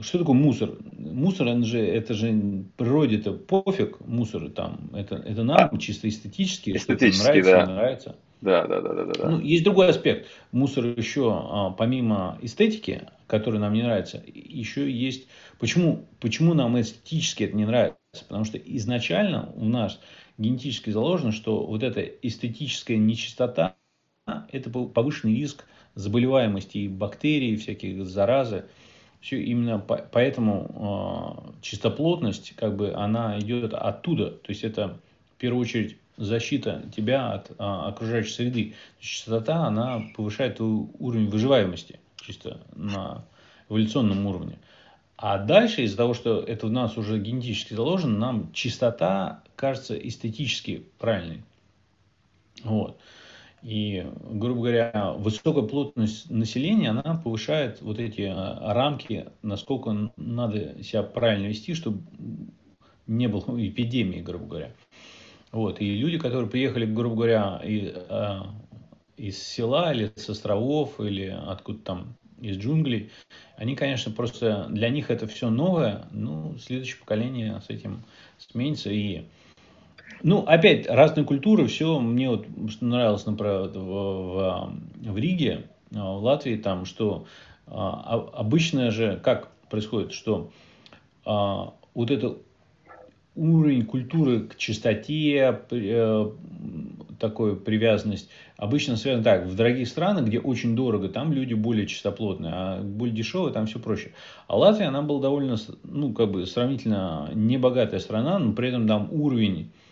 что такое мусор? Мусор, он же, это же природе-то пофиг, мусор там, это, это нам а, чисто эстетически, эстетически что нравится, да. нравится. Да, да, да, да, да. Ну, есть другой аспект. Мусор еще, а, помимо эстетики, которая нам не нравится, еще есть... Почему, почему нам эстетически это не нравится? Потому что изначально у нас генетически заложено, что вот эта эстетическая нечистота – это повышенный риск заболеваемости и бактерий, всяких заразы. Все именно по, поэтому э, чистоплотность, как бы, она идет оттуда. То есть это в первую очередь защита тебя от а, окружающей среды. Чистота, она повышает уровень выживаемости чисто на эволюционном уровне. А дальше, из-за того, что это в нас уже генетически заложено, нам чистота кажется эстетически правильной. Вот. И, грубо говоря, высокая плотность населения, она повышает вот эти а, рамки, насколько надо себя правильно вести, чтобы не было эпидемии, грубо говоря. Вот. И люди, которые приехали, грубо говоря, и, э, из села или с островов, или откуда там, из джунглей, они, конечно, просто для них это все новое, ну, следующее поколение с этим сменится. И, ну, опять, разные культуры, все, мне вот что нравилось, например, в, в, в Риге, в Латвии, там, что а, обычно же, как происходит, что а, вот это уровень культуры к чистоте, э, такой привязанность, обычно связан так, в дорогих странах, где очень дорого, там люди более чистоплотные, а более дешевые, там все проще. А Латвия, она была довольно, ну, как бы, сравнительно небогатая страна, но при этом там уровень э,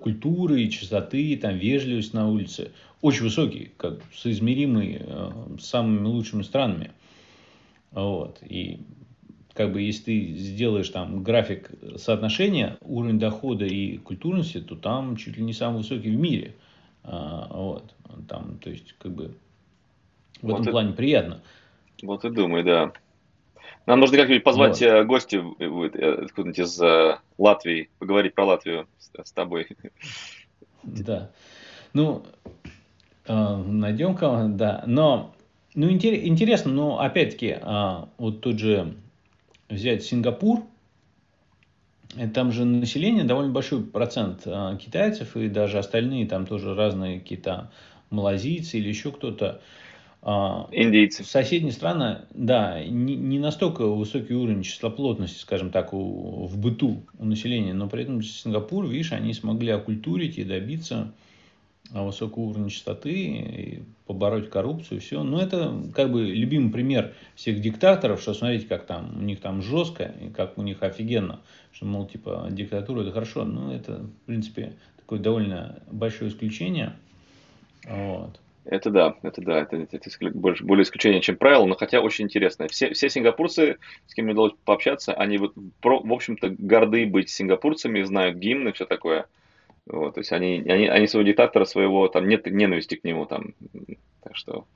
культуры и чистоты, там вежливость на улице очень высокий, как соизмеримый э, с самыми лучшими странами. Вот. И как бы если ты сделаешь там график соотношения уровень дохода и культурности, то там чуть ли не самый высокий в мире. А, вот. Там, то есть, как бы в вот этом и, плане приятно. Вот и думаю, да. Нам нужно как-нибудь позвать вот. Э, гостя э, откуда-нибудь из э, Латвии, поговорить про Латвию с, с тобой. Да. Ну, найдем кого да. Но, ну, интересно, но опять-таки, вот тут же взять Сингапур, э, там же население довольно большой процент китайцев и даже остальные там тоже разные какие-то малазийцы или еще кто-то. Индийцы. Соседние страны, да, не, не настолько высокий уровень числоплотности, скажем так, у, в быту у населения, но при этом Сингапур, видишь, они смогли окультурить и добиться высокого уровня частоты, и побороть коррупцию, все. Но это как бы любимый пример всех диктаторов, что смотрите, как там у них там жестко, и как у них офигенно, что, мол, типа, диктатура это хорошо. Ну, это, в принципе, такое довольно большое исключение. Вот. Это да, это да, это, это, это больше, более исключение, чем правило, но хотя очень интересно. Все, все сингапурцы, с кем мне удалось пообщаться, они вот, про, в общем-то, горды быть сингапурцами, знают гимны, все такое. Вот, то есть они, они, они своего диктатора своего, там нет ненависти к нему, там, так что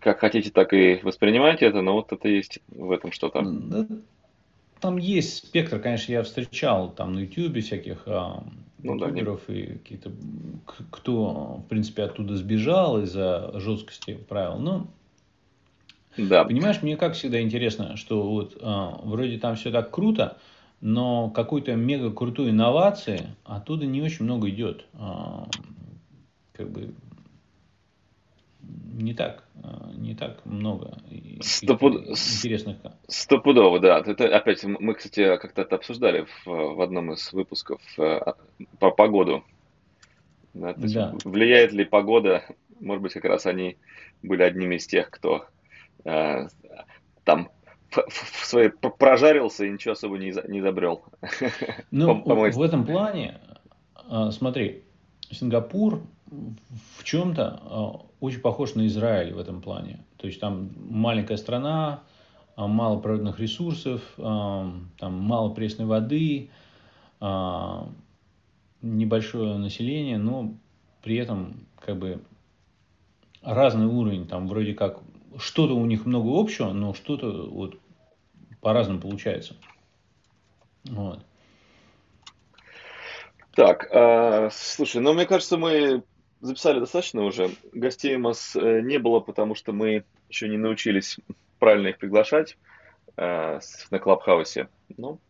как хотите, так и воспринимайте это, но вот это есть в этом что-то. Там есть спектр, конечно, я встречал там на YouTube всяких ну, ютуберов да, и какие-то, кто, в принципе, оттуда сбежал из-за жесткости правил. Ну, да. понимаешь, мне как всегда интересно, что вот а, вроде там все так круто, но какой-то мега крутой инновации оттуда не очень много идет. А, как бы не так, а, не так много Стопуд... интересных. Стопудово, да. Это опять мы, кстати, как-то это обсуждали в, в одном из выпусков э, про погоду. Да, да. Влияет ли погода? Может быть, как раз они были одними из тех, кто э, там в своей прожарился и ничего особо не, не изобрел. Ну, в этом плане, а, смотри, Сингапур в чем-то а, очень похож на Израиль в этом плане. То есть там маленькая страна, а, мало природных ресурсов, там мало пресной воды, небольшое население, но при этом как бы разный уровень, там вроде как что-то у них много общего, но что-то вот по-разному получается. Вот. Так, э, слушай, ну мне кажется, мы записали достаточно уже. Гостей у нас э, не было, потому что мы еще не научились правильно их приглашать э, на Клабхаусе. Ну,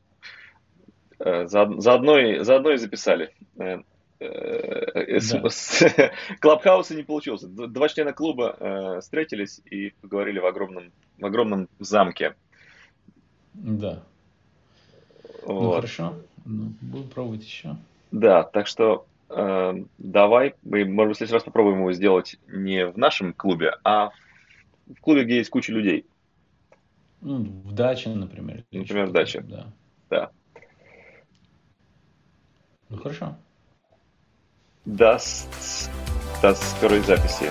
э, заодно, и, заодно и записали. Э, э, да. Клабхауса не получился. Два члена клуба э, встретились и поговорили в огромном, в огромном замке. Да. Ну, вот. Ну хорошо, ну, будем пробовать еще. Да, так что э, давай, мы, может быть, в следующий раз попробуем его сделать не в нашем клубе, а в клубе, где есть куча людей. Ну, в даче, например. Например, в даче. Да. Да. Ну хорошо. До, до скорой записи.